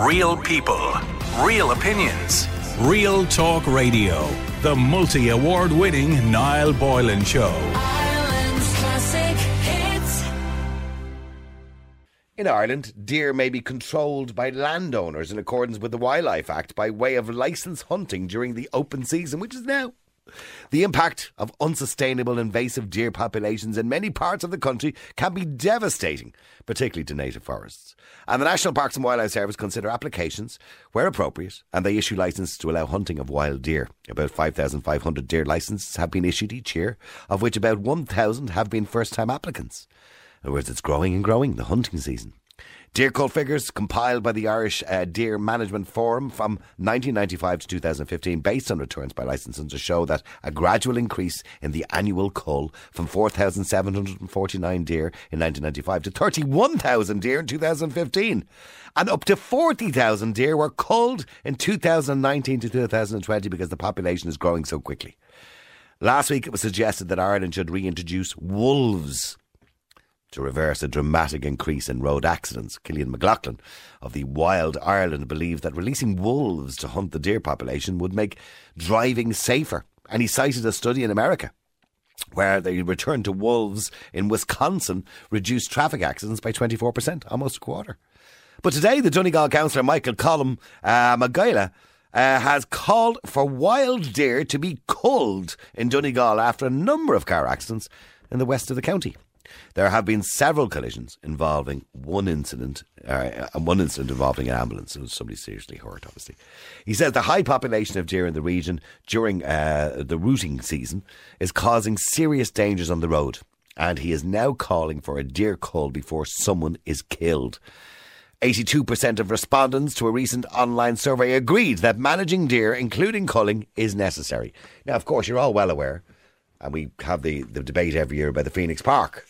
Real people, real opinions. Real Talk Radio. The multi award winning Niall Boylan Show. Ireland's classic hits. In Ireland, deer may be controlled by landowners in accordance with the Wildlife Act by way of licensed hunting during the open season, which is now. The impact of unsustainable invasive deer populations in many parts of the country can be devastating, particularly to native forests. And the National Parks and Wildlife Service consider applications where appropriate and they issue licenses to allow hunting of wild deer. About 5,500 deer licenses have been issued each year, of which about 1,000 have been first time applicants. In other words, it's growing and growing, the hunting season. Deer cull figures compiled by the Irish uh, Deer Management Forum from 1995 to 2015, based on returns by licensors, show that a gradual increase in the annual cull from 4,749 deer in 1995 to 31,000 deer in 2015. And up to 40,000 deer were culled in 2019 to 2020 because the population is growing so quickly. Last week it was suggested that Ireland should reintroduce wolves to reverse a dramatic increase in road accidents. Killian McLaughlin of the Wild Ireland believed that releasing wolves to hunt the deer population would make driving safer. And he cited a study in America where the return to wolves in Wisconsin reduced traffic accidents by 24%, almost a quarter. But today, the Donegal councillor Michael Collum uh, uh, has called for wild deer to be culled in Donegal after a number of car accidents in the west of the county. There have been several collisions involving one incident, uh, one incident involving an ambulance. and somebody seriously hurt, obviously. He says the high population of deer in the region during uh, the rutting season is causing serious dangers on the road, and he is now calling for a deer cull before someone is killed. 82% of respondents to a recent online survey agreed that managing deer, including culling, is necessary. Now, of course, you're all well aware, and we have the, the debate every year about the Phoenix Park.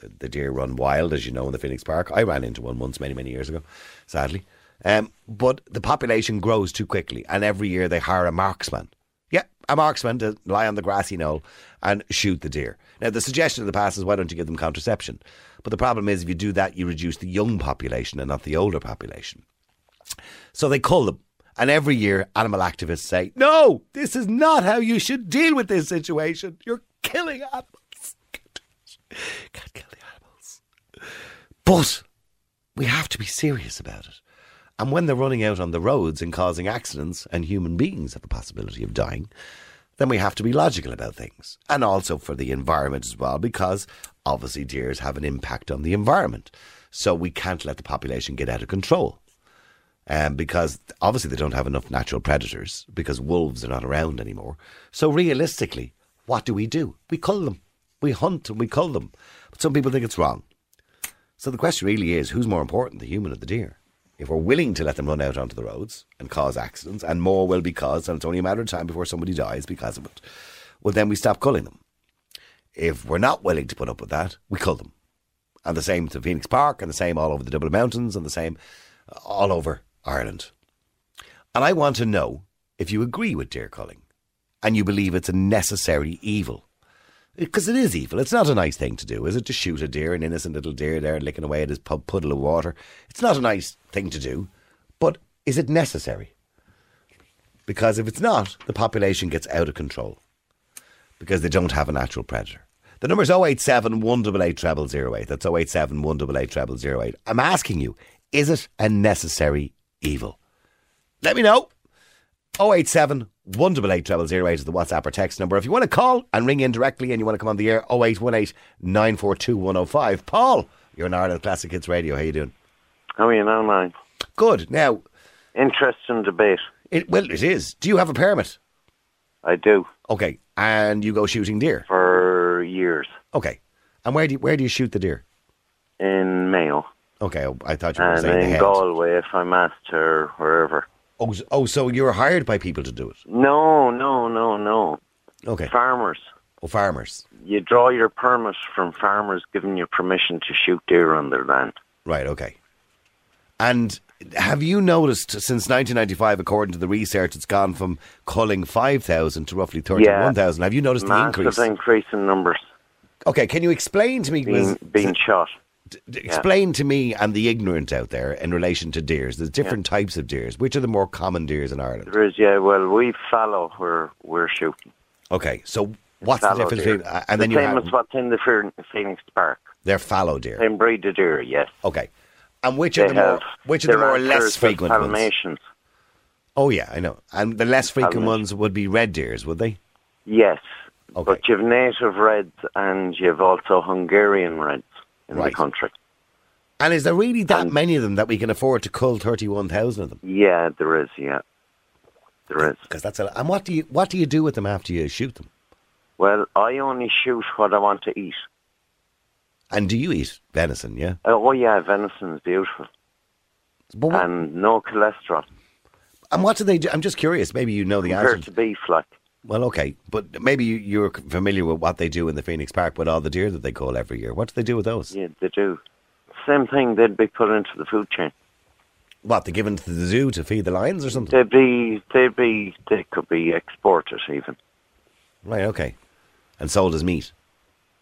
The, the deer run wild, as you know, in the Phoenix Park. I ran into one once many, many years ago, sadly. Um, but the population grows too quickly, and every year they hire a marksman. Yeah, a marksman to lie on the grassy knoll and shoot the deer. Now, the suggestion in the past is why don't you give them contraception? But the problem is, if you do that, you reduce the young population and not the older population. So they cull them. And every year, animal activists say, no, this is not how you should deal with this situation. You're killing animals. Can't kill the animals. But we have to be serious about it. And when they're running out on the roads and causing accidents, and human beings have the possibility of dying, then we have to be logical about things. And also for the environment as well, because obviously deers have an impact on the environment. So we can't let the population get out of control. Um, because obviously they don't have enough natural predators because wolves are not around anymore. So realistically, what do we do? We cull them. We hunt and we cull them. But some people think it's wrong. So the question really is who's more important, the human or the deer? If we're willing to let them run out onto the roads and cause accidents, and more will be caused, and it's only a matter of time before somebody dies because of it, well, then we stop culling them. If we're not willing to put up with that, we cull them. And the same to Phoenix Park, and the same all over the Dublin Mountains, and the same uh, all over Ireland. And I want to know if you agree with deer culling and you believe it's a necessary evil. Because it is evil. It's not a nice thing to do, is it? To shoot a deer, an innocent little deer there licking away at his pub puddle of water. It's not a nice thing to do. But is it necessary? Because if it's not, the population gets out of control. Because they don't have a natural predator. The number's 087 188 0008. That's 087 188 0008. I'm asking you, is it a necessary evil? Let me know. 087 188 0008 is the WhatsApp or text number. If you want to call and ring in directly and you want to come on the air, 0818 942 105. Paul, you're in Ireland Classic Hits Radio. How you doing? How are you now, man? Good. Now, Interesting debate. it, well, it is. Do you have a permit? I do Okay. And you go shooting deer? for years Okay. And where do you, where do you shoot the deer? in Mayo Okay. I thought you were and saying the in. Galway if I'm asked or wherever. Oh, oh, so you're hired by people to do it? No, no, no, no. Okay. Farmers. Oh, farmers. You draw your permit from farmers giving you permission to shoot deer on their land. Right, okay. And have you noticed since 1995, according to the research, it's gone from culling 5,000 to roughly 31,000? Have you noticed the Massive increase? increase in numbers Okay, can you explain to me? being being shot. D- explain to me and the ignorant out there in relation to deers. There's different types of deers. Which are the more common deers in Ireland? There is, yeah. Well, we follow where we're shooting. Okay, so what's the difference deer. between uh, and the then you same have as what's in the Phoen- Phoenix Park. they're fallow deer. Same breed of deer, yes. Okay, and which They are the more have which are the more less frequent ones? Oh yeah, I know. And the less frequent ones would be red deers, would they? Yes. Okay. But you've native reds and you've also Hungarian reds in Right. the country. And is there really that And- many of them that we can afford to cull thirty-one thousand of them? Yeah, there is, yeah. There is. Because that's a. And what do you what do you do with them after you shoot them? Well, I only shoot what I want to eat. And do you eat venison? Yeah. Uh, oh, yeah, venison's beautiful. What, And no cholesterol and what do they do? I'm just curious. Maybe you know the compared answer. to beef, like. Well, okay, but maybe you, you're familiar with what they do in the Phoenix Park with all the deer that they cull every year. What do they do with those? Yeah, they do. Same thing, they'd be put into the food chain. What they give them to the zoo to feed the lions or something? They'd be, they'd be, they could be exported even. Right. Okay. And sold as meat.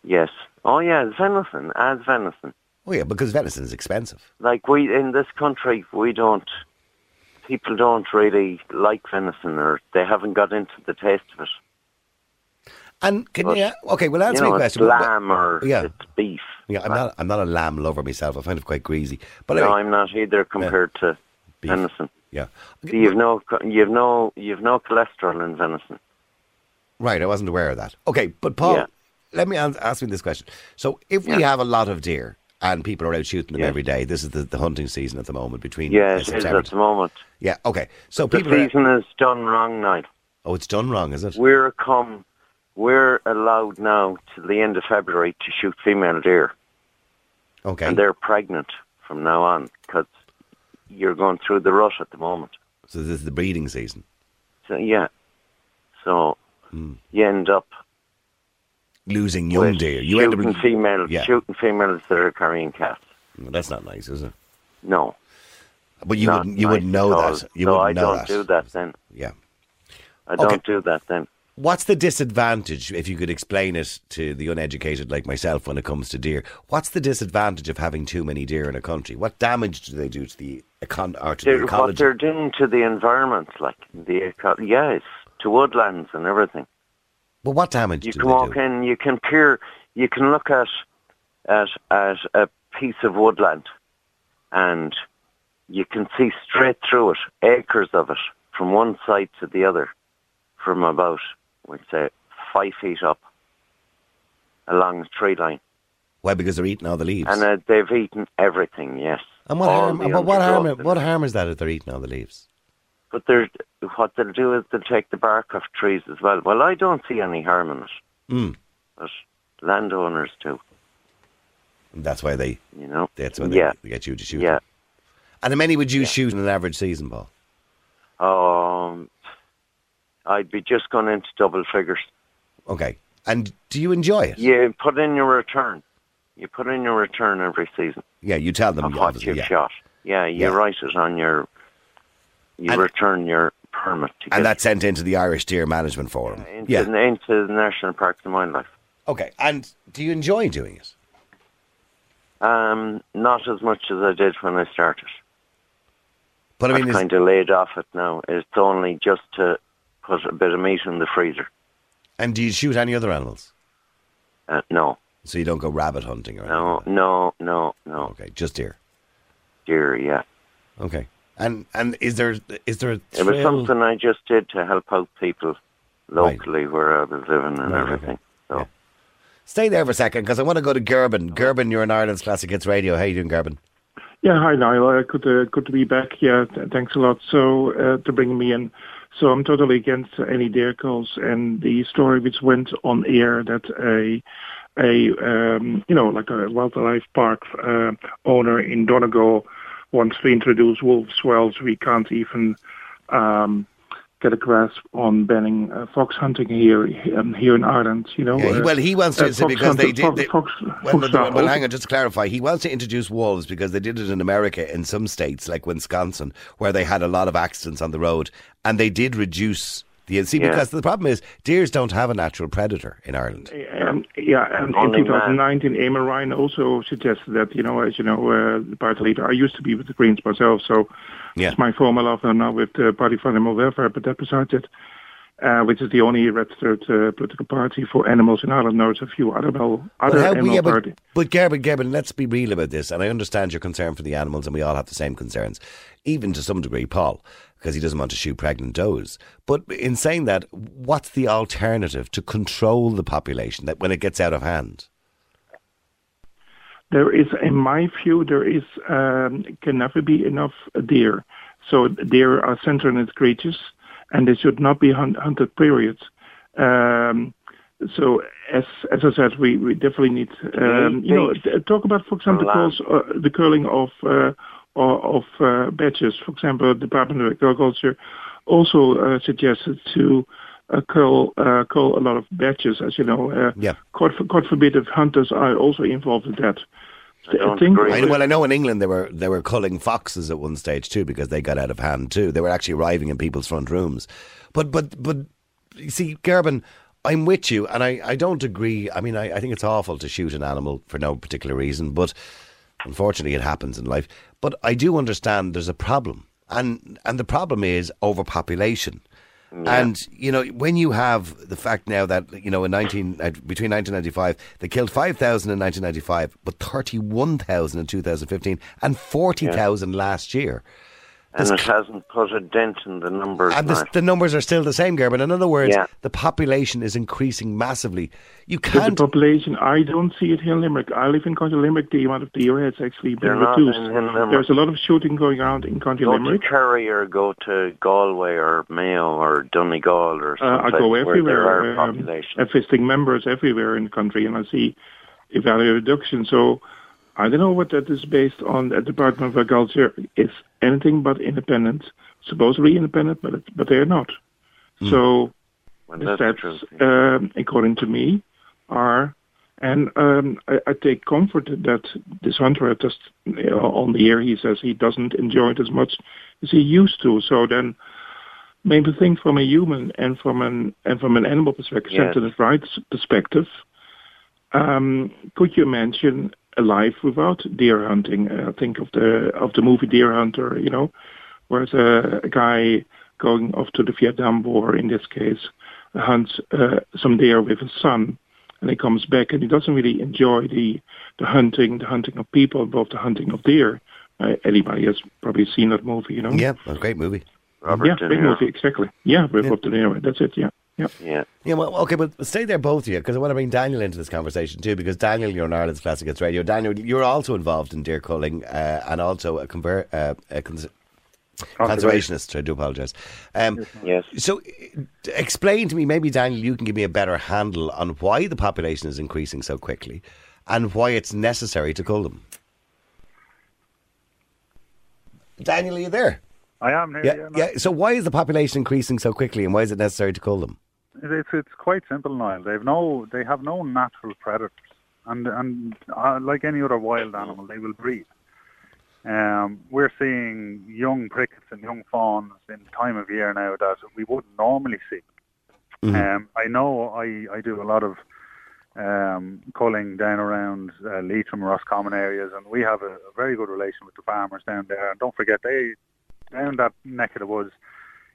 Yes. Oh, yeah, venison, as venison. Oh yeah, because venison is expensive. like we in this country we don't people don't really like venison or they haven't got into the taste of it. And can But, you? Okay, well, answer you know, me a question. Lamb or Yeah. it's beef. Yeah, I'm not. I'm not a lamb lover myself. I find it quite greasy. But no, anyway, I'm not either compared to beef. venison. Yeah. So you've no you've no you've no cholesterol in venison. Right, I wasn't aware of that. Okay, but Paul, Yeah. let me ask me this question. So, if we Yeah. have a lot of deer and people are out shooting them Yeah. every day, this is the, the hunting season at the moment between Yeah, it is at the moment. Yeah, okay. So The people are, season is done wrong now. Oh, it's done wrong, is it? We're come we're allowed now to the end of February to shoot female deer, Okay. and they're pregnant from now on because you're going through the rut at the moment. So this is the breeding season. So yeah, so Hmm. you end up Losing young with deer. You end shooting up females, Yeah. shooting females that are carrying calves. Well, That's not nice, is it? No, But you wouldn't you nice wouldn't know that. You so wouldn't I know don't do that then. Yeah. I don't Okay. do that then. What's the disadvantage, if you could explain it to the uneducated like myself when it comes to deer? What's the disadvantage of having too many deer in a country? What damage do they do to the, econ- or to the They're, what ecology? they're doing to the environment, like the eco- yes, to woodlands and everything. But what damage You do can walk do? in, you can peer, you can look at at at a piece of woodland, and you can see straight through it, acres of it, from one side to the other, from about, we'd say, five feet up along the tree line, Why? Because they're eating all the leaves. and uh, they've eaten everything. Yes, and what all harm? But what harm? What harm is that if they're eating all the leaves? But they're what they'll do is they'll take the bark off trees as well. Well, I don't see any harm in it, Mm. but landowners do. And that's why they. You know. That's why they, yeah. they get you to shoot. Yeah. them. And how many would you Yeah. shoot in an average season, Paul? Um, I'd be just going into double figures. Okay. And do you enjoy it? You put in your return. You put in your return every season Yeah, you tell them. of what you've yeah. shot. Yeah, you Yeah. write it on your. You And- return your permit to And that's sent into the Irish Deer Management Forum. into, Yeah. into the National Parks and Wildlife. Okay. And do you enjoy doing it? Um, not as much as I did when I started. But I mean, I've kind of laid off it now. It's only just to put a bit of meat in the freezer. and do you shoot any other animals? Uh, no, So you don't go rabbit hunting or anything? no, like no, no, no. Okay, just deer. Deer, yeah. Okay. And and is there is there a It was something I just did to help out people locally where I was living and Right, everything. okay. So, Yeah. Stay there for a second because I want to go to Gerben. Gerben, you're in Ireland's Classic Hits Radio. How you doing, Gerben? Yeah, hi Niall. Uh, good, to, good to be back. Yeah, thanks a lot. So uh, to bring me in. So I'm totally against any dare calls and the story which went on air that a a um, you know like a wildlife park uh, owner in Donegal wants to introduce wolves. Well, we can't even um, get a grasp on banning uh, fox hunting here um, here in Ireland. You know, Yeah, uh, well, he wants to uh, because they did. fox- They, fox- well, fox are well, hang on, just to clarify, he wants to introduce wolves because they did it in America in some states like Wisconsin, where they had a lot of accidents on the road, and they did reduce You see, Yeah. because the problem is deers don't have a natural predator in Ireland. And yeah, and in Only 2019, Eamon Ryan also suggested that you know, as you know, uh, the party leader. I used to be with the Greens myself, so Yeah. it's my former love and now with the Party for Animal Welfare. But that besides it, uh, which is the only registered uh, political party for animals in Ireland. There's a few other well, But, other how, animal yeah, but, party. but Gerben, Gerben, let's be real about this. And I understand your concern for the animals, and we all have the same concerns, even to some degree, Paul, because he doesn't want to shoot pregnant does. But in saying that, what's the alternative to control the population that when it gets out of hand? There is, in my view, there is um, can never be enough deer. So deer are sentient creatures, and they should not be hunt, hunted. Period. Um, so as as I said, we, we definitely need um, you know talk about for example the, Land. calls, uh, the curling of uh, or- of uh, badges. For example, the Department of Agriculture also uh, suggested to uh, curl uh, curl a lot of badges. As you know, uh, Yeah. God, for, God forbid if hunters are also involved in that. I think- I, well, I know in England they were they were culling foxes at one stage too because they got out of hand too. They were actually arriving in people's front rooms. But but but you see, Gerben, I'm with you, and I, I don't agree. I mean, I, I think it's awful to shoot an animal for no particular reason, but unfortunately, it happens in life. But I do understand there's a problem, and and the problem is overpopulation. And you know when you have the fact now that you know in nineteen uh, between nineteen ninety five they killed five thousand in nineteen ninety five, but thirty one thousand in two thousand fifteen, and forty thousand last year. And it hasn't put a dent in the numbers. And now. this, the numbers are still the same, Gerben. In other words, Yeah. the population is increasing massively. You can't. population. I don't see it here in Limerick. I live in County Limerick. The amount of deer has actually been They're reduced. in- in There's a lot of shooting going on in County go to Limerick. Kerry or go to Galway or Mayo or Donegal or Uh, I someplace go where everywhere. there are um, population. I'm visiting members everywhere in the country, and I see a value reduction. So I don't know what that is based on. The Department of Agriculture is anything but independent. Supposedly independent, but it, but they are not. So Well, the that's the stats, um, according to me, are, and um, I, I take comfort that this hunter just you know, on the air he says he doesn't enjoy it as much as he used to. So then, maybe think from a human and from an and from an animal perspective, Yes. sensitive rights perspective. Um, could you imagine a life without deer hunting? Uh, think of the of the movie Deer Hunter. You know, where a, a guy going off to the Vietnam War, in this case, hunts uh, some deer with his son, and he comes back and he doesn't really enjoy the the hunting, the hunting of people, both the hunting of deer. Uh, anybody has probably seen that movie, you know? Yeah, a great movie. Robert yeah, De big Niro. movie, exactly. Yeah, with Yeah. Robert De Niro. That's it. Yeah, yeah. Yeah. Yeah, well, okay, but stay there, both of you, because I want to bring Daniel into this conversation too. Because Daniel, you're on Ireland's Classic Hits Radio. Daniel, you're also involved in deer culling uh, and also a, conver- uh, a cons- conservationist. I do apologise. Um, Yes. So, explain to me, maybe Daniel, you can give me a better handle on why the population is increasing so quickly, and why it's necessary to cull them. Daniel, are you there? I am here. Yeah, Yeah, yeah. So, why is the population increasing so quickly, and why is it necessary to cull them? It's it's quite simple, Niall. They've no they have no natural predators, and and uh, like any other wild animal, they will breed. Um, we're seeing young prickets and young fawns in the time of year now that we wouldn't normally see. Um, I know I, I do a lot of um, culling down around uh, Leitrim, Roscommon areas, and we have a, a very good relation with the farmers down there. And don't forget, they down that neck of the woods,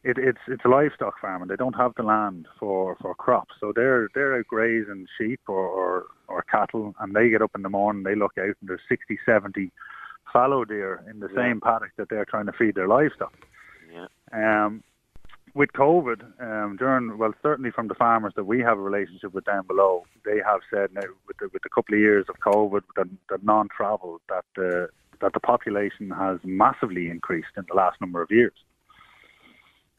it, it's it's a livestock farming. They don't have the land for, for crops, so they're they're out grazing sheep or, or or cattle, and they get up in the morning, they look out, and there's 60, 70 fallow deer in the same paddock that they're trying to feed their livestock. Yeah. Um, with COVID, um, during well, certainly from the farmers that we have a relationship with down below, they have said now with the, with the couple of years of COVID, the, the non-travel, that the that the population has massively increased in the last number of years.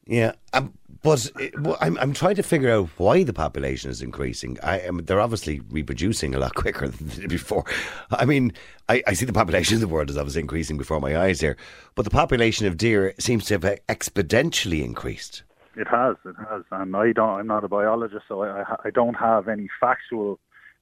Yeah, um, but uh, well, I'm I'm trying to figure out why the population is increasing. I um, they're obviously reproducing a lot quicker than before. I mean, I, I see the population of the world is obviously increasing before my eyes here, but the population of deer seems to have exponentially increased. It has, it has, and I don't. I'm not a biologist, so I, I, don't have any factual.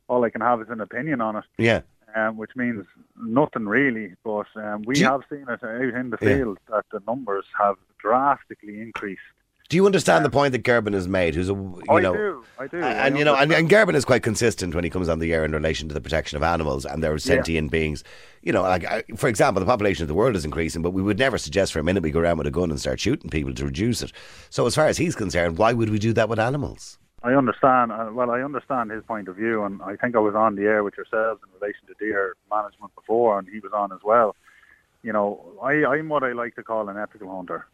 All I can have is an opinion on it, Yeah, um, which means nothing really. But um, we you- have seen it out in the Yeah. field that the numbers have drastically increased. Do you understand the point that Gerben has made? Who's a you I know, do, I do. and I you know, and, and Gerben is quite consistent when he comes on the air in relation to the protection of animals and their sentient beings. You know, like for example, the population of the world is increasing, but we would never suggest for a minute we go around with a gun and start shooting people to reduce it. So, as far as he's concerned, why would we do that with animals? I understand. Uh, well, I understand his point of view, and I think I was on the air with yourselves in relation to deer management before, and he was on as well. You know, I, I'm what I like to call an ethical hunter.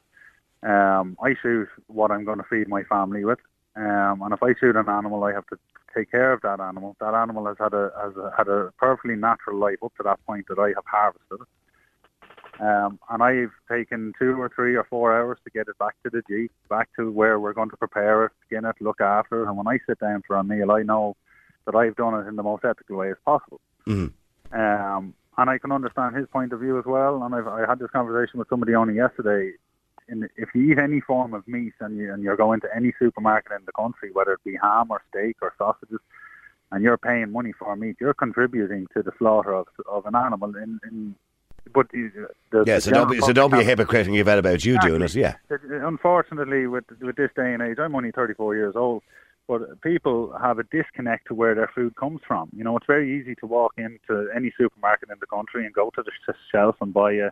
Um, I shoot what I'm going to feed my family with, um, and if I shoot an animal, I have to take care of that animal. That animal has had a has a, had a perfectly natural life up to that point that I have harvested it. Um, and I've taken two or three or four hours to get it back to the Jeep, back to where we're going to prepare it, skin it, look after it. And when I sit down for a meal, I know that I've done it in the most ethical way as possible. Mhm. Um, and I can understand his point of view as well. And I've, I had this conversation with somebody only yesterday. In, if you eat any form of meat and, you, and you're going to any supermarket in the country, whether it be ham or steak or sausages, and you're paying money for meat, you're contributing to the slaughter of, of an animal. In, in but the, the, Yeah, so don't be so don't be a hypocrite and give out about you doing it. Yeah, Unfortunately, with with this day and age, I'm only 34 years old, but people have a disconnect to where their food comes from. You know, it's very easy to walk into any supermarket in the country and go to the sh- shelf and buy a,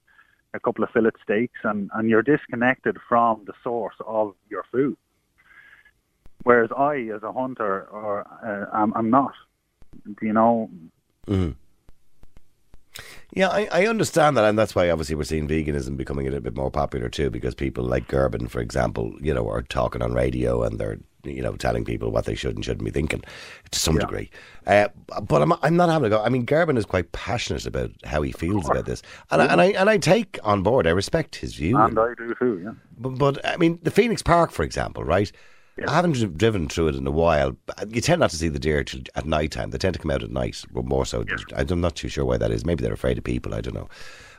a couple of fillet steaks, and, and you're disconnected from the source of your food. Whereas I, as a hunter, or uh, I'm, I'm not. You know, Hmm. yeah, I, I understand that, and that's why obviously we're seeing veganism becoming a little bit more popular too, because people like Gerben, for example, you know, are talking on radio and they're you know telling people what they should and shouldn't be thinking to some degree. Uh, but I'm I'm not having a go. I mean, Gerben is quite passionate about how he feels about this, and I, and I and I take on board. I respect his view. and I do too. Yeah. But, but I mean, the Phoenix Park, for example, right? I haven't driven through it in a while. You tend not to see the deer till at night time. They tend to come out at night, more so. I'm not too sure why that is. Maybe they're afraid of people. I don't know.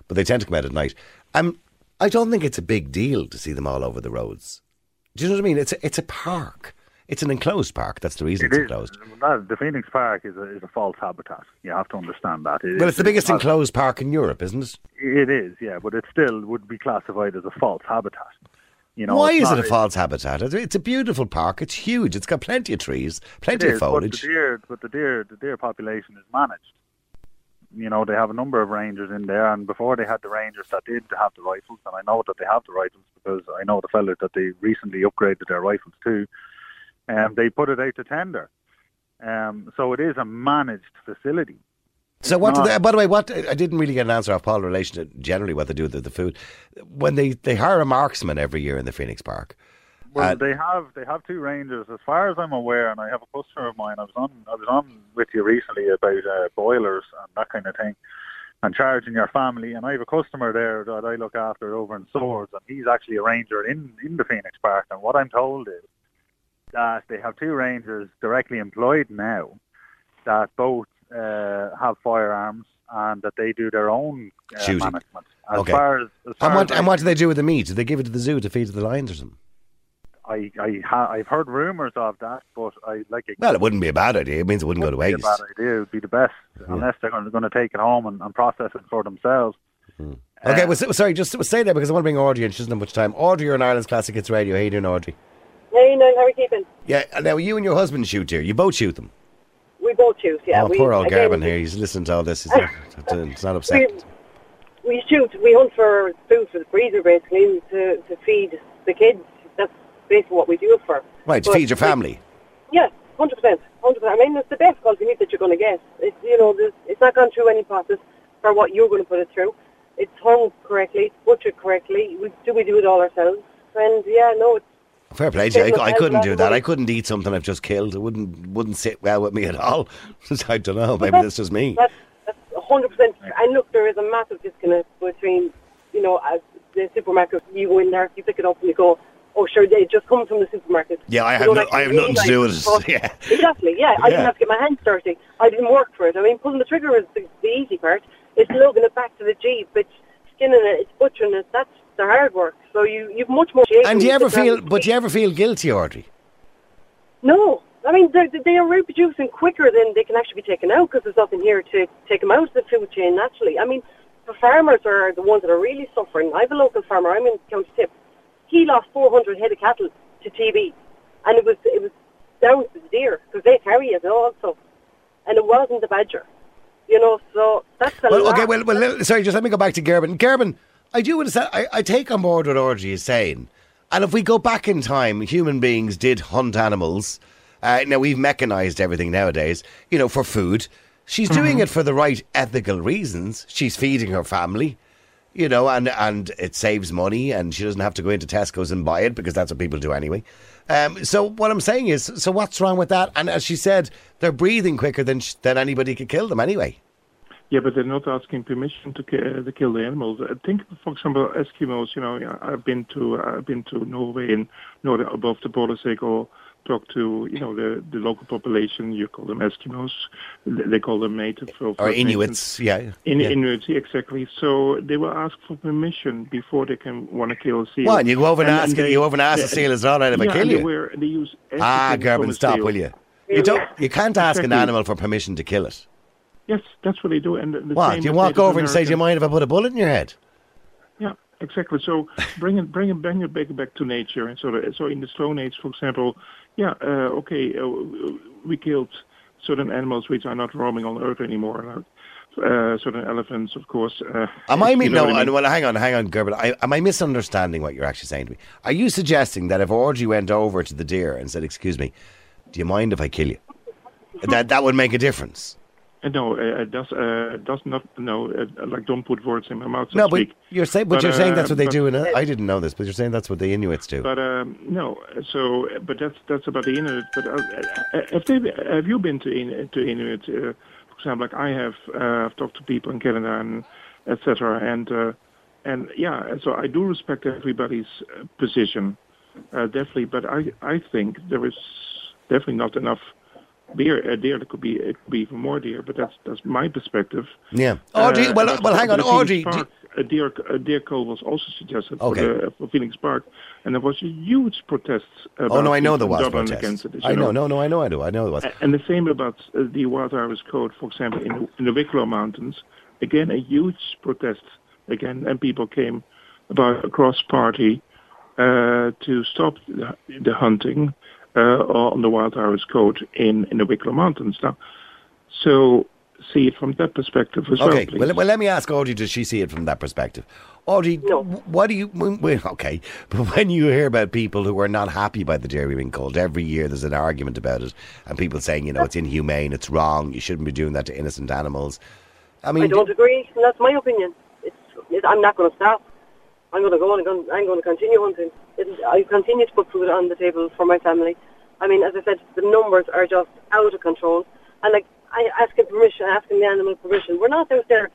But they tend to come out at night. Um, I don't think it's a big deal to see them all over the roads. Do you know what I mean? It's a, it's a park. It's an enclosed park. That's the reason It it's is. enclosed. That, the Phoenix Park is a, is a false habitat. You have to understand that. It Well, is- it's the biggest enclosed park in Europe, isn't it? It is, yeah, but it still would be classified as a false habitat. You know, Why is it a false habitat? It's- a beautiful park. It's huge. It's got plenty of trees, plenty is, of but foliage. the deer, but the deer, the deer population is managed. You know, they have a number of rangers in there, and before they had the rangers that did have the rifles, and I know that they have the rifles because I know the fellas that they recently upgraded their rifles too. Um, they put it out to tender. Um, so it is a managed facility. So what? Do not- they, by the way, what I didn't really get an answer off Paul in relation to generally what they do with the food. When they they hire a marksman every year in the Phoenix Park. Well, Uh, they have they have two rangers, as far as I'm aware, and I have a customer of mine. I was on I was on with you recently about uh, boilers and that kind of thing, and charging your family. And I have a customer there that I look after over in Swords, and he's actually a ranger in in the Phoenix Park. And what I'm told is that they have two rangers directly employed now that both uh, have firearms and that they do their own uh, management. As Okay. far as, as far And what as and what do they do with the meat? Do they give it to the zoo to feed to the lions or something? I I ha- I've heard rumours of that, but I like it. Well, it wouldn't be a bad idea. It means it wouldn't go to waste. be a bad idea. It would be the best, unless they're going to, going to take it home and, and process it for themselves. Okay, well, sorry, just say that because I want to bring Audrey in. She doesn't have much time. Audrey, you're on Ireland's Classic Hits Radio. How you doing, Audrey? Hey, no, how are we keeping? Yeah, uh, now you and your husband shoot here. You both shoot them. We both shoot, yeah. oh, we, poor old Gerben here. He's listening to all this. He's not, it's not uh, upset. We, we shoot, we hunt for food for the freezer, basically, to, to feed the kids. That's basically what we do it for. Right, to But feed your we- family. Yeah, 100%. 100%. I mean, it's the best quality meat that you're going to get. It's, you know, it's not gone through any process for what you're going to put it through. It's hung correctly, butchered correctly. We do, we do it all ourselves. And yeah, no, it's Fair play to you. I, I couldn't do that. I couldn't eat something I've just killed. It wouldn't wouldn't sit well with me at all. I don't know. Maybe that's just me. That's that's a hundred percent. And look, there is a massive disconnect between, you know, as the supermarket. You go in there, you pick it up, and you go, "Oh, sure, it just comes from the supermarket." Yeah, I have no- I have nothing to do with it. Yeah. exactly. Yeah, I Yeah. didn't have to get my hands dirty. I didn't work for it. I mean, pulling the trigger is the, the easy part. It's lugging it back to the jeep. It's skinning it. It's butchering it. That's the hard work. So you you've much more. And do you ever feel? But do you ever feel guilty, Audrey? No. I mean, they're, they are reproducing quicker than they can actually be taken out because there's nothing here to take them out of the food chain naturally. I mean, the farmers are the ones that are really suffering. I have a local farmer. I'm in County Tip. He lost 400 head of cattle to TB, and it was it was down to the deer because they carry it also, and it wasn't the badger. You know, so that's a Well, lot. okay, well, well, let- sorry, just let me go back to Gerben. Gerben, I do understand. I, I take on board what Audrey is saying. And if we go back in time, human beings did hunt animals. Uh, now, we've mechanized everything nowadays, you know, for food. She's doing it for the right ethical reasons. She's feeding her family, you know, and, and it saves money and she doesn't have to go into Tesco's and buy it because that's what people do anyway. Um, so what I'm saying is, so what's wrong with that? And as she said, they're breathing quicker than, sh- than anybody could kill them anyway. Yeah, but they're not asking permission to, ki- uh, to kill the animals. I think, for example, Eskimos. You know, I've been to I've been to Norway and north above the. They go talk to you know the the local population. You call them Eskimos. They they call them native or, Or Inuits, yeah. In, yeah. Inuits, exactly. So they will ask for permission before they can want to kill a seal. And you go over and, ask they- it, you over and ask the they- seal, is all right if I yeah, kill and you? They, they use Ah, Gerben, stop, seal. will you? You don't. You can't ask an animal for permission to kill it. Yes, that's what they do. And the, What? same You walk over and say, "Do you mind if I put a bullet in your head?" Yeah, exactly. So bring it, bring it, bring it back back to nature. And so, the, so in the Stone Age, for example, yeah, uh, okay, uh, we killed certain animals which are not roaming on Earth anymore. Uh, certain elephants, of course. Uh, Am I? you know no, I and mean? well, hang on, hang on, Gerben. I, am I misunderstanding what you're actually saying to me? Are you suggesting that if Audrey went over to the deer and said, "Excuse me, do you mind if I kill you?" that that would make a difference? Uh, no, uh, it does uh, does not. No, uh, like don't put words in my mouth. So no, but speak. you're saying, but, But, you're saying uh, that's what they but- do. In I didn't know this, but you're saying that's what the Inuits do. But um, no, so but that's that's about the Inuit. But uh, have they have you been to in, to Inuit? Uh, for example, like I have. Uh, I've talked to people in Canada and etc. And uh, and yeah, so I do respect everybody's position, uh, definitely. But I I think there is definitely not enough deer. Uh, deer there could be it could be even more deer. But that's that's my perspective. yeah. Audrey, Uh, well, well, hang on, for Audrey. do- Park, a deer a deer call was also suggested Okay. for, the, for Phoenix Park, and there was a huge protest. About oh no, I know it there was Dublin protests. against it. I you know, no, no, I know, I do, I know there was. And the same about uh, the Wild Irish Code, for example, in, in the Wicklow Mountains. Again, a huge protest again, and people came about across party uh, to stop the, the hunting uh, Uh, on the Wild Irish Code in, in the Wicklow Mountains. Now, so see it from that perspective as well, Okay, well, well, let me ask Audrey, does she see it from that perspective? Audrey, No. w- what do you, when, when- okay, but when you hear about people who are not happy by the dairy being culled, every year there's an argument about it, and people saying, you know, it's inhumane, it's wrong, you shouldn't be doing that to innocent animals. I mean, I don't agree, that's my opinion. It's, it, I'm not going to stop. I'm going to go on. I'm I'm going to continue hunting. I continue to put food on the table for my family. I mean, as I said, the numbers are just out of control. And like, I asking permission, asking the animal permission. We're not out there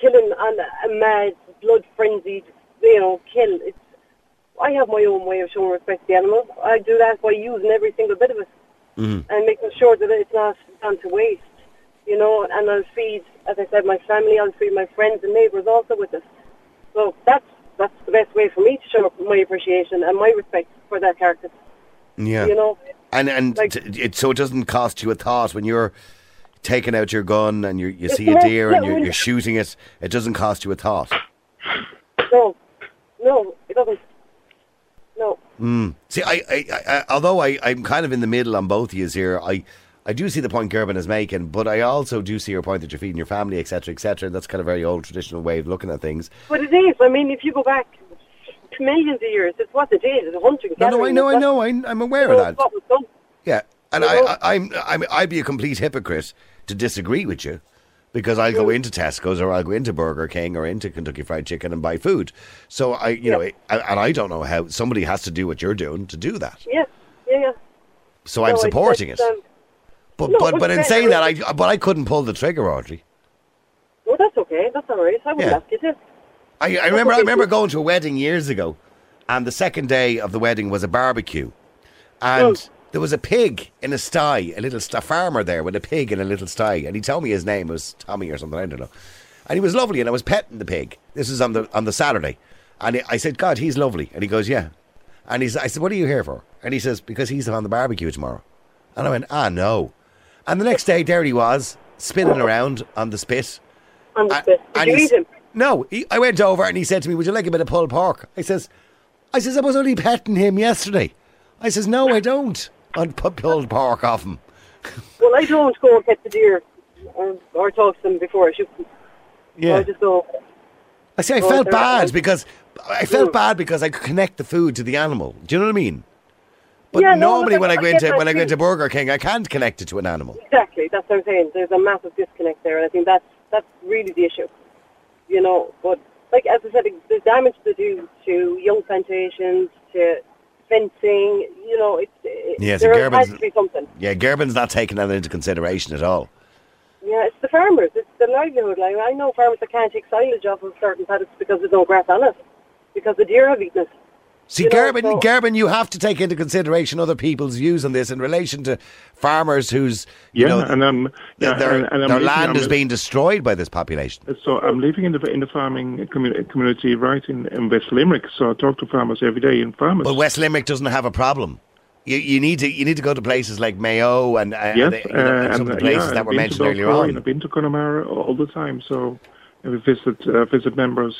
killing on a mad, blood frenzied, you know, kill. It's. I have my own way of showing respect to the animals. I do that by using every single bit of it mm-hmm. and making sure that it's not gone to waste you know, and I'll feed, as I said, my family, I'll feed my friends and neighbours also with it. So that's that's the best way for me to show up my appreciation and my respect for that character. yeah. You know, and and like- it, so it doesn't cost you a thought when you're taking out your gun and you you see a deer and you're, you're shooting it, it doesn't cost you a thought. no, no, it doesn't. No, hmm. See, I, I, I although I, I'm kind of in the middle on both of you here, I, I do see the point Gerben is making, but I also do see your point that you're feeding your family, etc., etc. That's kind of a very old traditional way of looking at things. but it is. I mean, if you go back millions of years, it's what it is. It's hunting. No, no, I know, I know, I, I'm aware of that. what was done. Yeah, and You I, know? I, I'm, I'm, I'd be a complete hypocrite to disagree with you because I'll go into Tesco's or I'll go into Burger King or into Kentucky Fried Chicken and buy food. So I, you know, Yeah. I, and I don't know how somebody has to do what you're doing to do that. Yeah, yeah, yeah. So No, I'm supporting it. um, But, no, but, but in saying that, I, but I couldn't pull the trigger, Audrey. well, that's okay. That's all right. I Yeah. ask you to. I, I remember I remember going to a wedding years ago, and the second day of the wedding was a barbecue, and Mm. there was a pig in a sty, a little st- farmer there with a pig in a little sty, and he told me his name was Tommy or something I don't know, and he was lovely, and I was petting the pig. This was on the on the Saturday, and I said, God, he's lovely, and he goes, Yeah, and he's I said, What are you here for? And he says, Because he's on the barbecue tomorrow, and I went, Ah, no, and the next day there he was spinning around on the spit. On the spit. Did and you eat him? No, he, I went over and he said to me, "Would you like a bit of pulled pork?" I says, "I says I was only petting him yesterday. I says, no, I don't. I'd put pulled pork off him. Well, I don't go and get the deer or, or talk to them before I shoot them. Yeah. I just go. I say I felt bad because I felt Mm. bad because I could connect the food to the animal. Do you know what I mean? But Yeah, normally look, when I- go into when I go into Burger King, I can't connect it to an animal. Exactly, that's what I'm saying. There's a massive disconnect there, and I think that's that's really the issue. You know, but like as I said, there's damage to do to young plantations, to fencing. You know, it's it, Yeah, so there has to be something. Yeah, Gerben's not taking that into consideration at all. Yeah, it's the farmers. It's the livelihood. Like I know farmers that can't take silage off of certain paddocks because there's no grass on it, because the deer have eaten it. See, You know, so- Gerben, you have to take into consideration other people's views on this in relation to farmers whose you Yeah, know and their, yeah, their, and, and their living- land I'm- is being destroyed by this population. So I'm living in the in the farming commu- community right in, in West Limerick. So I talk to farmers every day, in farmers. But West Limerick doesn't have a problem. You, you need to you need to go to places like Mayo and, uh, yes, and, the- you know, and uh, some of the places yeah, that were mentioned earlier on. I've been to Connemara all the time. So we visit uh, visit members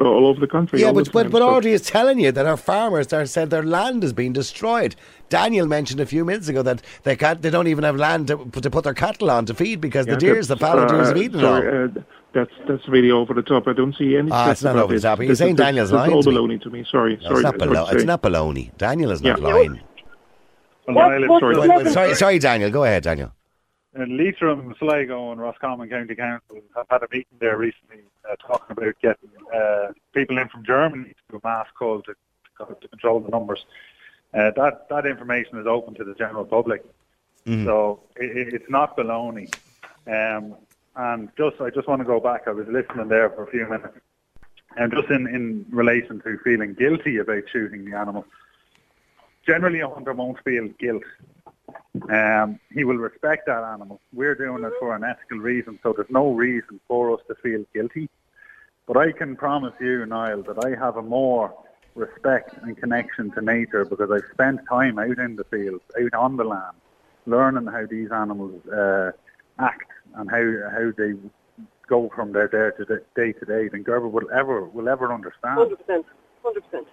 all over the country. Yeah, all the but but, but so- Audrey is telling you that our farmers are said their land is being destroyed. Daniel mentioned a few minutes ago that they can't, they don't even have land to, to put their cattle on to feed because Yeah, the deers, the fallow uh, deers have eaten it all. uh, that's that's really over the top. I don't see any. Ah, facts it's not over the top. You're saying is- this Daniel's is lying all baloney to me. Sorry, No, sorry. it's not sorry it's not baloney. Daniel is not Yeah. lying. What- what- sorry. what- Wait, wait, sorry, sorry, Daniel. Go ahead, Daniel. In Leitrim, Sligo, and Roscommon County Council have had a meeting there recently uh, talking about getting uh, people in from Germany to do a mass call to, to control the numbers. Uh, that that information is open to the general public, so it, it- it's not baloney. Um, and just I just want to go back. I was listening there for a few minutes, and just in in relation to feeling guilty about shooting the animal. Generally, a hunter won't feel guilt um, he will respect that animal. We're doing it for an ethical reason, so there's no reason for us to feel guilty. But I can promise you, Niall, that I have a more respect and connection to nature because I've spent time out in the fields, out on the land, learning how these animals uh, act and how how they go from their day to day, day to day than Gerben will ever will ever understand. Hundred percent, hundred percent.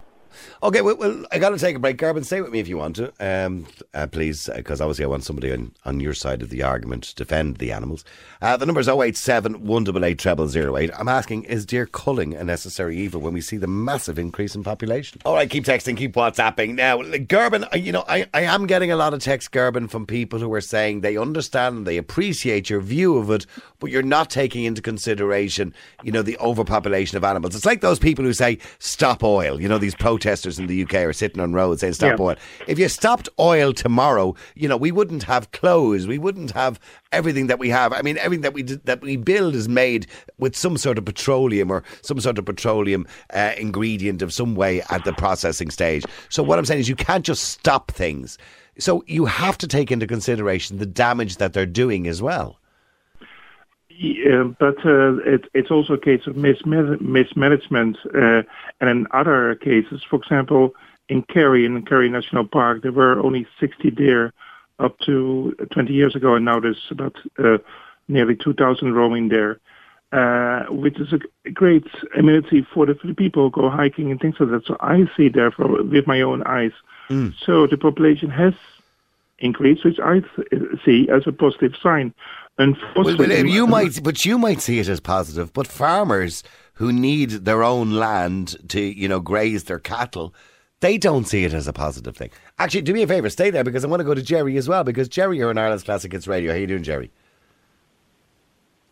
Okay, well, well I got to take a break. Gerben, stay with me if you want to, um, uh, please, because obviously I want somebody on, on your side of the argument to defend the animals. Uh, the number is 087 188 0008. I'm asking, is deer culling a necessary evil when we see the massive increase in population? All right, keep texting, keep WhatsApping. Now, uh, you know, I, I am getting a lot of text, Gerben, from people who are saying they understand and they appreciate your view of it, but you're not taking into consideration, you know, the overpopulation of animals. It's like those people who say, stop oil. You know, these protesters in the UK are sitting on roads saying, stop Yeah. oil. If you stopped oil tomorrow, you know, we wouldn't have clothes. We wouldn't have everything that we have. I mean, everything that we that we build is made with some sort of petroleum or some sort of petroleum uh, ingredient of some way at the processing stage. So what I'm saying is you can't just stop things. So you have to take into consideration the damage that they're doing as well. Yeah, but uh, it, it's also a case of misma- mismanagement. Uh, and in other cases, for example, in Kerry, in Kerry National Park, there were only 60 deer up to 20 years ago, and now there's about uh, nearly 2,000 roaming there, uh, which is a great amenity for the, for the people who go hiking and things like that. So I see there from, with my own eyes. So the population has increased, which I th- see as a positive sign. Well, Unfortunately, well, you might, but you might see it as positive. But farmers who need their own land to, you know, graze their cattle, they don't see it as a positive thing. Actually, do me a favour, stay there because I want to go to Jerry as well. Because Jerry, you're on Ireland's Classic Hits Radio. How you doing, Jerry?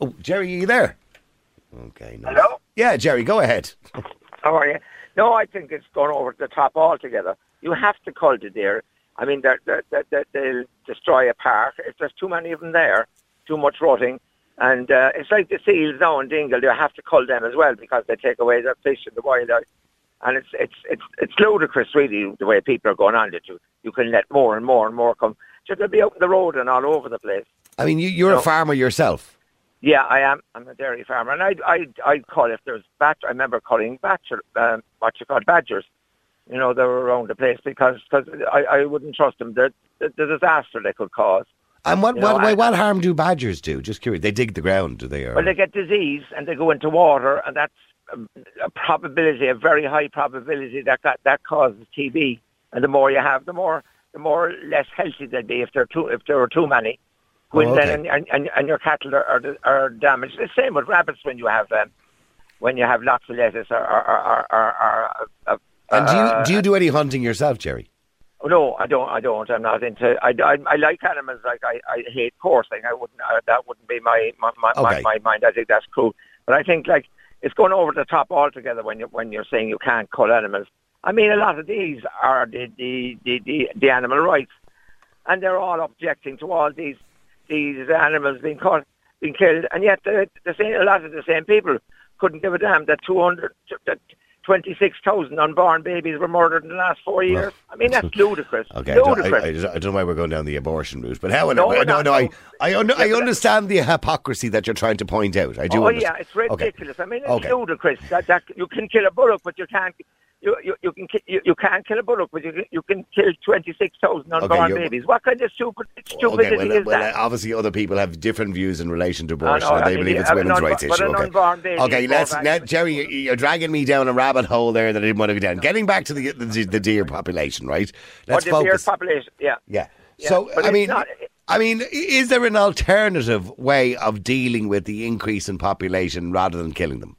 Oh, Jerry, are you there? Okay. No. Hello? Yeah, Jerry, go ahead. How are you? No, I think it's gone over the top altogether. You have to cull the deer. I mean, they're, they're, they're, they're, they'll destroy a park. If there's too many of them there, too much rutting. And uh, it's like the seals now in Dingle. You have to cull them as well because they take away the fish and the wildlife. And it's it's it's it's ludicrous, really, the way people are going on. That you you can let more and more and more come. So they'll be out on the road and all over the place. I mean, you, you're a farmer yourself. Yeah, I am. I'm a dairy farmer, and I I I call if there's bat. I remember calling badger, um, what you call badgers. You know, they were around the place because cause I I wouldn't trust them. The, the the disaster they could cause. And what You know, what, what harm do badgers do? Just curious. They dig the ground, do they? Or? Well, they get disease and they go into water, and that's um, a probability, a very high probability that that, that causes TB. And the more you have, the more the more less healthy they'd be if there are too if there were too many. When Oh, then and, and, and your cattle are, are are damaged. The same with rabbits when you have um, when you have lots of lettuce or or or, or, or uh, And do you uh, do you do any hunting yourself, Jerry? No, I don't. I don't. I'm not into. I, I, I like animals. Like I, I hate coursing. I wouldn't. Uh, that wouldn't be my my, my, Okay. my my mind. I think that's cool. But I think like it's going over the top altogether when you when you're saying you can't cull animals. I mean, a lot of these are the the the, the, the animal rights, and they're all objecting to all these these animals being caught being killed, and yet the, the same, a lot of the same people couldn't give a damn that 200 that 26,000 unborn babies were murdered in the last four years. I mean, that's ludicrous. Okay, I don't, ludicrous. I, I, I don't know why we're going down the abortion route, but however, No, no, no, no, I. I, un- I understand the hypocrisy that you're trying to point out. I do. oh understand. yeah, it's Okay. ridiculous. I mean, it's Okay. ludicrous that, that you can kill a bullock, but you can't. You, you, you can ki- you, you can't kill a bullock, but you can, you can kill twenty six thousand unborn you're- babies. What kind of stupid stupidity Okay, well, is well, that? obviously other people have different views in relation to I abortion, and they mean, believe you it's an women's rights issue. Okay, okay, let's now. Jerry, you- you're dragging me down a rabbit hole there that I didn't want to go down. Getting back to the the, the deer population, right? Let's or the deer focus. population, yeah. Yeah. Yeah, So I mean, not- I mean, is there an alternative way of dealing with the increase in population rather than killing them?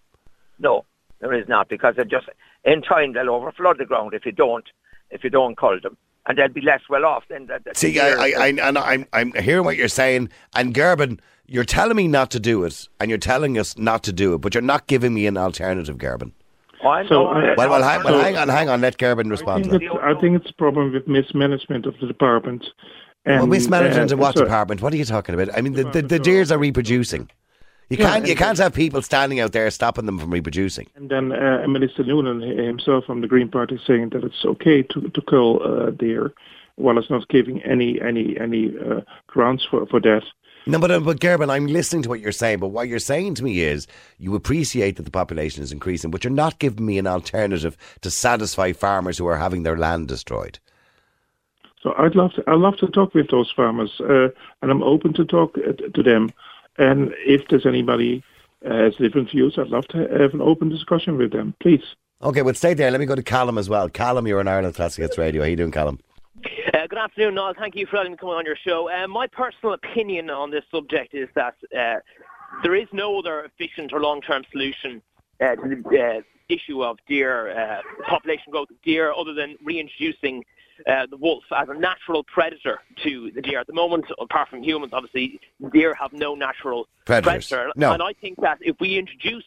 No, there is not because it just in time they'll overflood the ground if you don't if you don't cull them, and they'll be less well off than the, the See. I, I, I, and I'm, I'm hearing what you're saying, and Gerben, you're telling me not to do it, and you're telling us not to do it, but you're not giving me an alternative, Gerben. Oh, I So know, I- I- Well, well, hang, well, So- hang on, hang on. Let Gerben I respond think, to that. it's, I think it's a problem with mismanagement of the department. And, Well, mismanagement uh, in what so- department? What are you talking about? I mean, the, the, the deers are reproducing. You Yeah, can't, you can't have people standing out there stopping them from reproducing. And then uh, Minister Noonan himself from the Green Party saying that it's okay to to kill uh, deer, while it's not giving any any any uh, grounds for for that. No, but, uh, but Gerben, I'm listening to what you're saying, but what you're saying to me is you appreciate that the population is increasing, but you're not giving me an alternative to satisfy farmers who are having their land destroyed. So I'd love to I'd love to talk with those farmers, uh, and I'm open to talk uh, to them. And if there's anybody uh, has different views, I'd love to have an open discussion with them. Please. Okay, well, stay there. Let me go to Callum as well. Callum, you're on Ireland Classic Hits Radio. How you doing, Callum? Uh, good afternoon, Noel. Thank you for letting me come on your show. Uh, my personal opinion on this subject is that uh, there is no other efficient or long-term solution uh, to the uh, issue of deer uh, population growth of deer other than reintroducing uh, the wolf as a natural predator to the deer. At the moment, apart from humans, obviously, deer have no natural Predators. predator. No. And I think that if we introduce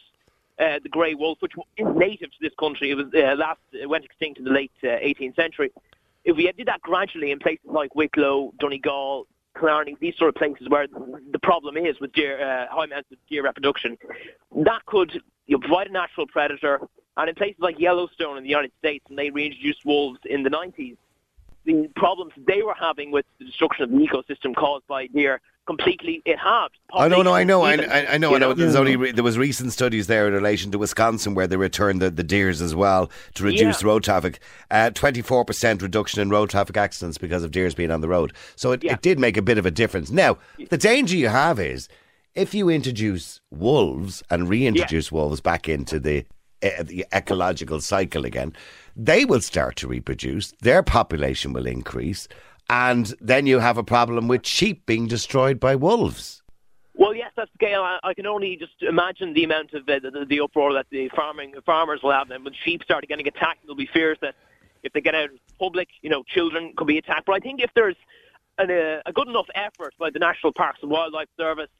uh, the grey wolf, which is native to this country, it was uh, last it went extinct in the late uh, 18th century. If we did that gradually in places like Wicklow, Donegal, Killarney, these sort of places where the problem is with deer, uh, high amounts of deer reproduction, that could you know, provide a natural predator. And in places like Yellowstone in the United States, when they reintroduced wolves in the 90s, the problems they were having with the destruction of the ecosystem caused by deer completely it halved. I know, no, I know, I, Even, I, I know, I know. There's only re- there was recent studies there in relation to Wisconsin where they returned the, the deers as well to reduce Yeah. road traffic. Twenty four percent reduction in road traffic accidents because of deers being on the road. So it, Yeah. it did make a bit of a difference. Now the danger you have is if you introduce wolves and reintroduce wolves back into the uh, the ecological cycle again, they will start to reproduce. Their population will increase. And then you have a problem with sheep being destroyed by wolves. Well, yes, that's the. I, I can only just imagine the amount of uh, the, the uproar that the farming farmers will have. And when sheep start getting attacked, there'll be fears that if they get out in public, you know, children could be attacked. But I think if there's an, uh, a good enough effort by the National Parks and Wildlife Service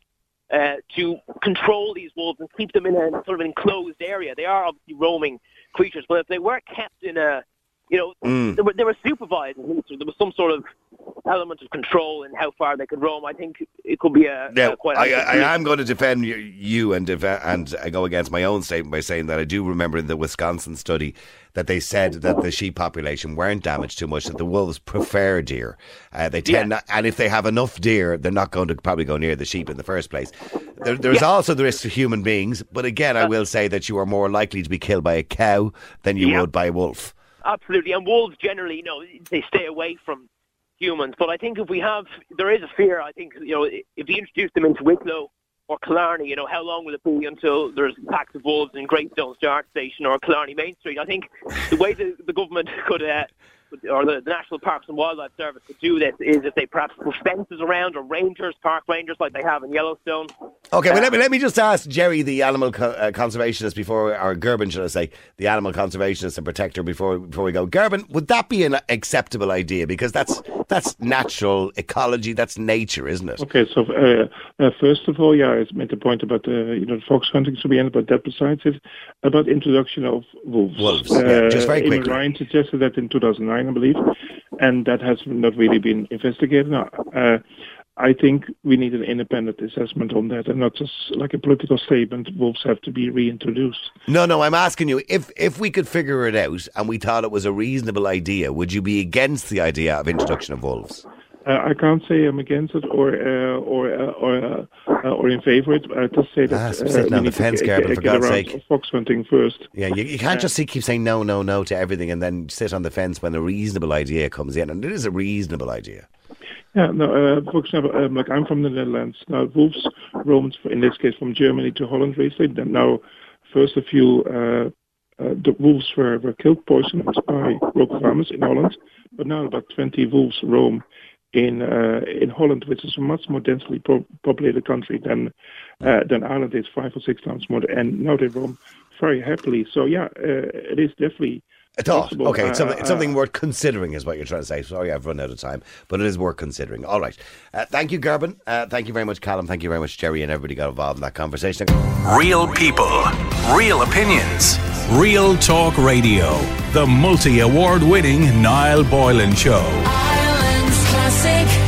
uh, to control these wolves and keep them in a sort of an enclosed area, they are obviously roaming creatures. But if they were kept in a you know, Mm. they, were, they were supervised. So there was some sort of element of control in how far they could roam. I think it could be a, Now, a quite. I, I am going to defend you, and def- and I go against my own statement by saying that I do remember in the Wisconsin study that they said that the sheep population weren't damaged too much, that the wolves prefer deer. Uh, they tend, Yeah. not, and if they have enough deer, they're not going to probably go near the sheep in the first place. There, there's also the risk to human beings, but again, I will say that you are more likely to be killed by a cow than you Yeah. would by a wolf. Absolutely, and wolves generally, you know, they stay away from humans. But I think if we have, there is a fear. I think you know, if we introduce them into Wicklow or Killarney, you know, how long will it be until there's packs of wolves in Greystones DART Station or Killarney Main Street? I think the way the, the government could uh, or the, the National Parks and Wildlife Service could do this is if they perhaps put fences around or rangers, park rangers like they have in Yellowstone. Okay, well, Uh, let me, let me just ask Jerry, the animal co- uh, conservationist, before, or Gerben, should I say, the animal conservationist and protector, before before we go. Gerben, would that be an acceptable idea? Because that's that's natural ecology, that's nature, isn't it? Okay, so uh, uh, first of all, yeah, I made the point about uh, you know fox hunting to be ended, but that besides it, about introduction of wolves. Wolves, yeah, just very quickly. Ryan suggested that in 2009, I believe, and that has not really been investigated. Uh, I think we need an independent assessment on that, and not just like a political statement. Wolves have to be reintroduced. No, no, I'm asking you if if we could figure it out and we thought it was a reasonable idea, would you be against the idea of introduction of wolves? Uh, I can't say I'm against it or uh, or uh, or or in favor of it. I just say that Ah, so sitting on the fence, Gerben, for God's sake. Fox hunting first. Yeah, you, you can't just see, keep saying no, no, no to everything and then sit on the fence when a reasonable idea comes in, and it is a reasonable idea. Yeah, no, uh, for example, um, like I'm from the Netherlands. Now, wolves roamed, in this case, from Germany to Holland recently. Then now, first a few, uh, uh, the wolves were, were killed, poisoned by local farmers in Holland. But now about 20 wolves roam in uh, in Holland, which is a much more densely po- populated country than uh, than Ireland is, five or six times more. And now they roam very happily. So yeah, uh, it is definitely A thought. possible. Okay, it's Uh, something, it's uh, something worth considering, is what you're trying to say. Sorry, I've run out of time, but it is worth considering. All right. Uh, thank you, Gerben. Uh, thank you very much, Callum. Thank you very much, Jerry, and everybody got involved in that conversation. Real people, real opinions. Real Talk Radio. The multi award winning Niall Boylan Show. Classic